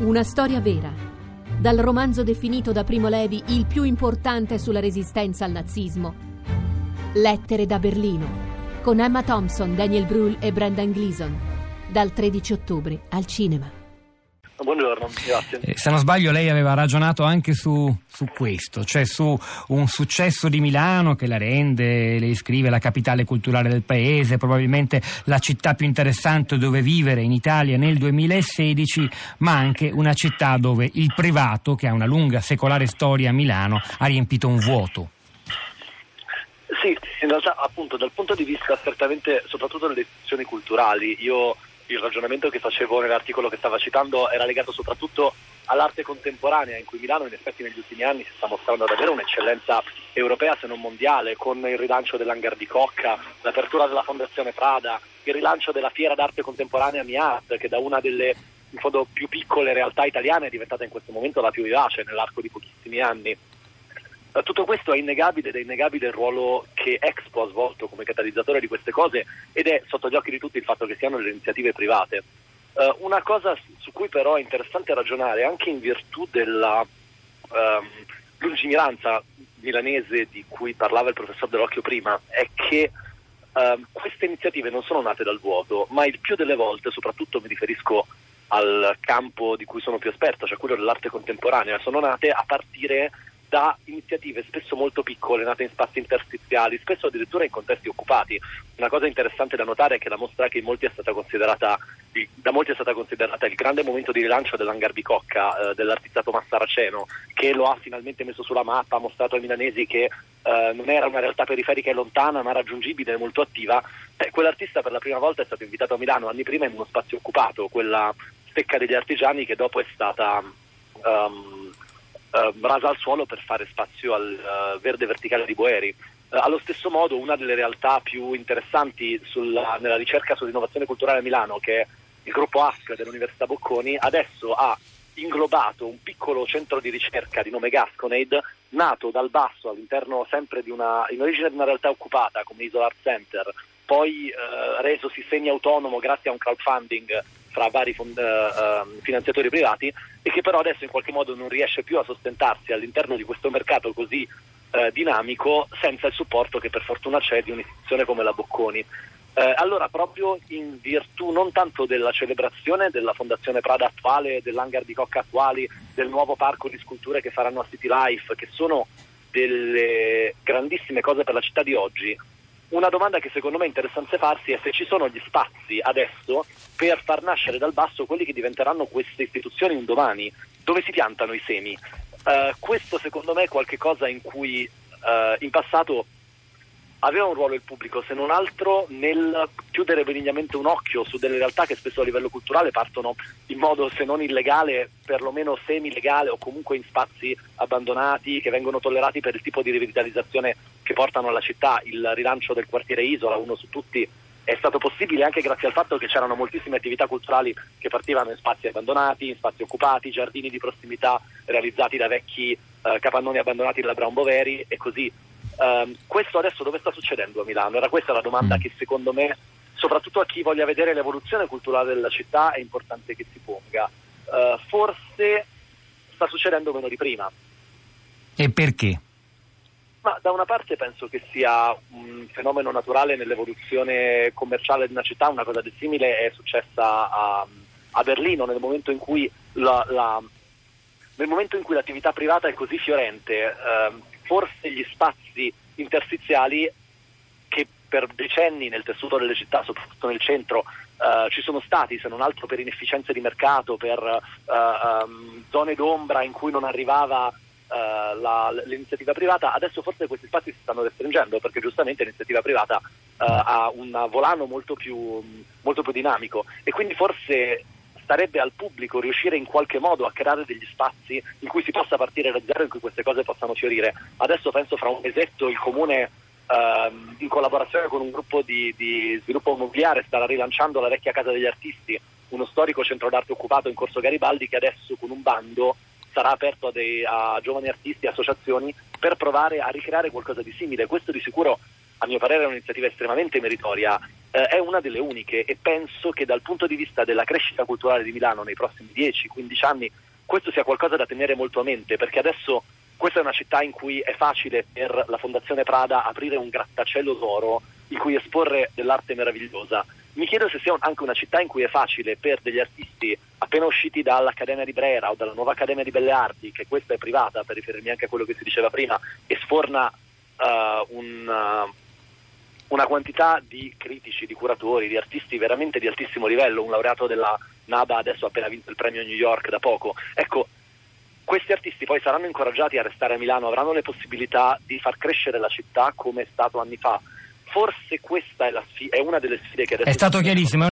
Una storia vera. Dal romanzo definito da Primo Levi il più importante sulla resistenza al nazismo. Lettere da Berlino. Con Emma Thompson, Daniel Brühl e Brendan Gleeson. Dal 13 ottobre al cinema. Buongiorno, grazie. Eh, se non sbaglio lei aveva ragionato anche su, su, questo, cioè su un successo di Milano che la rende, lei scrive, la capitale culturale del paese, probabilmente la città più interessante dove vivere in Italia nel 2016, ma anche una città dove il privato, che ha una lunga secolare storia a Milano, ha riempito un vuoto. Sì, in realtà appunto dal punto di vista certamente, soprattutto delle istituzioni culturali, io il ragionamento che facevo nell'articolo che stava citando era legato soprattutto all'arte contemporanea, in cui Milano in effetti negli ultimi anni si sta mostrando davvero un'eccellenza europea se non mondiale, con il rilancio dell'Hangar di Cocca, l'apertura della Fondazione Prada, il rilancio della Fiera d'arte contemporanea MIAT, che da una delle in fondo più piccole realtà italiane è diventata in questo momento la più vivace nell'arco di pochissimi anni. Eh, tutto questo è innegabile ed è innegabile il ruolo che Expo ha svolto come catalizzatore di queste cose ed è sotto gli occhi di tutti il fatto che siano le iniziative private. Uh, una cosa su cui però è interessante ragionare anche in virtù della um, lungimiranza milanese di cui parlava il professor Dell'Occhio prima è che um, queste iniziative non sono nate dal vuoto, ma il più delle volte, soprattutto mi riferisco al campo di cui sono più esperto, cioè quello dell'arte contemporanea, sono nate a partire da iniziative spesso molto piccole, nate in spazi interstiziali, spesso addirittura in contesti occupati. Una cosa interessante da notare è che la mostra che molti da molti è stata considerata il grande momento di rilancio dell'Hangar Bicocca, eh, dell'artista Tommaso Saraceno, che lo ha finalmente messo sulla mappa, ha mostrato ai milanesi che eh, non era una realtà periferica e lontana, ma raggiungibile e molto attiva. Eh, quell'artista per la prima volta è stato invitato a Milano anni prima in uno spazio occupato, quella stecca degli artigiani che dopo è stata... Um, eh, rasa al suolo per fare spazio al uh, verde verticale di Boeri. Uh, allo stesso modo una delle realtà più interessanti sulla, nella ricerca sull'innovazione culturale a Milano, che è il gruppo ASC dell'Università Bocconi, adesso ha inglobato un piccolo centro di ricerca di nome Gasconade, nato dal basso all'interno sempre di una, in origine di una realtà occupata come Isola Art Center, poi eh, resosi semi-autonomo grazie a un crowdfunding fra vari fond- uh, finanziatori privati e che però adesso in qualche modo non riesce più a sostentarsi all'interno di questo mercato così uh, dinamico senza il supporto che per fortuna c'è di un'istituzione come la Bocconi. Uh, allora, proprio in virtù non tanto della celebrazione della Fondazione Prada attuale, dell'hangar di Cocca attuali, del nuovo parco di sculture che faranno a City Life, che sono delle grandissime cose per la città di oggi, una domanda che secondo me è interessante farsi è se ci sono gli spazi adesso per far nascere dal basso quelli che diventeranno queste istituzioni un domani, dove si piantano i semi. Uh, questo secondo me è qualcosa in cui uh, in passato aveva un ruolo il pubblico, se non altro nel chiudere benignamente un occhio su delle realtà che spesso a livello culturale partono in modo se non illegale, perlomeno semi-legale o comunque in spazi abbandonati che vengono tollerati per il tipo di rivitalizzazione che portano alla città. Il rilancio del quartiere Isola, uno su tutti, è stato possibile anche grazie al fatto che c'erano moltissime attività culturali che partivano in spazi abbandonati, in spazi occupati, giardini di prossimità realizzati da vecchi eh, capannoni abbandonati della Brown Boveri e così Um, questo adesso dove sta succedendo a Milano? Era questa la domanda mm. che secondo me, soprattutto a chi voglia vedere l'evoluzione culturale della città, è importante che si ponga. Uh, forse sta succedendo meno di prima. E perché? Ma da una parte penso che sia un fenomeno naturale nell'evoluzione commerciale di una città, una cosa di simile è successa a, a Berlino nel momento in cui la, la, nel momento in cui l'attività privata è così fiorente, eh, forse gli spazi interstiziali che per decenni nel tessuto delle città, soprattutto nel centro, uh, ci sono stati, se non altro per inefficienze di mercato, per uh, um, zone d'ombra in cui non arrivava uh, la, l'iniziativa privata, adesso forse questi spazi si stanno restringendo perché giustamente l'iniziativa privata ha un volano molto più, molto più dinamico. E quindi forse starebbe al pubblico riuscire in qualche modo a creare degli spazi in cui si possa partire da zero, in cui queste cose possano fiorire. Adesso penso fra un mesetto il comune ehm, in collaborazione con un gruppo di, di sviluppo immobiliare starà rilanciando la vecchia casa degli artisti, uno storico centro d'arte occupato in Corso Garibaldi che adesso con un bando sarà aperto a, dei, a giovani artisti e associazioni per provare a ricreare qualcosa di simile. Questo di sicuro a mio parere è un'iniziativa estremamente meritoria, eh, è una delle uniche e penso che dal punto di vista della crescita culturale di Milano nei prossimi 10-15 anni questo sia qualcosa da tenere molto a mente perché adesso questa è una città in cui è facile per la Fondazione Prada aprire un grattacielo d'oro in cui esporre dell'arte meravigliosa. Mi chiedo se sia anche una città in cui è facile per degli artisti appena usciti dall'Accademia di Brera o dalla nuova Accademia di Belle Arti, che questa è privata per riferirmi anche a quello che si diceva prima, e sforna uh, un, una quantità di critici, di curatori, di artisti veramente di altissimo livello, un laureato della NABA adesso ha appena vinto il premio New York da poco. Ecco, questi artisti poi saranno incoraggiati a restare a Milano, avranno le possibilità di far crescere la città come è stato anni fa. Forse questa è, sfida, è una delle sfide che adesso... È stato chiarissimo.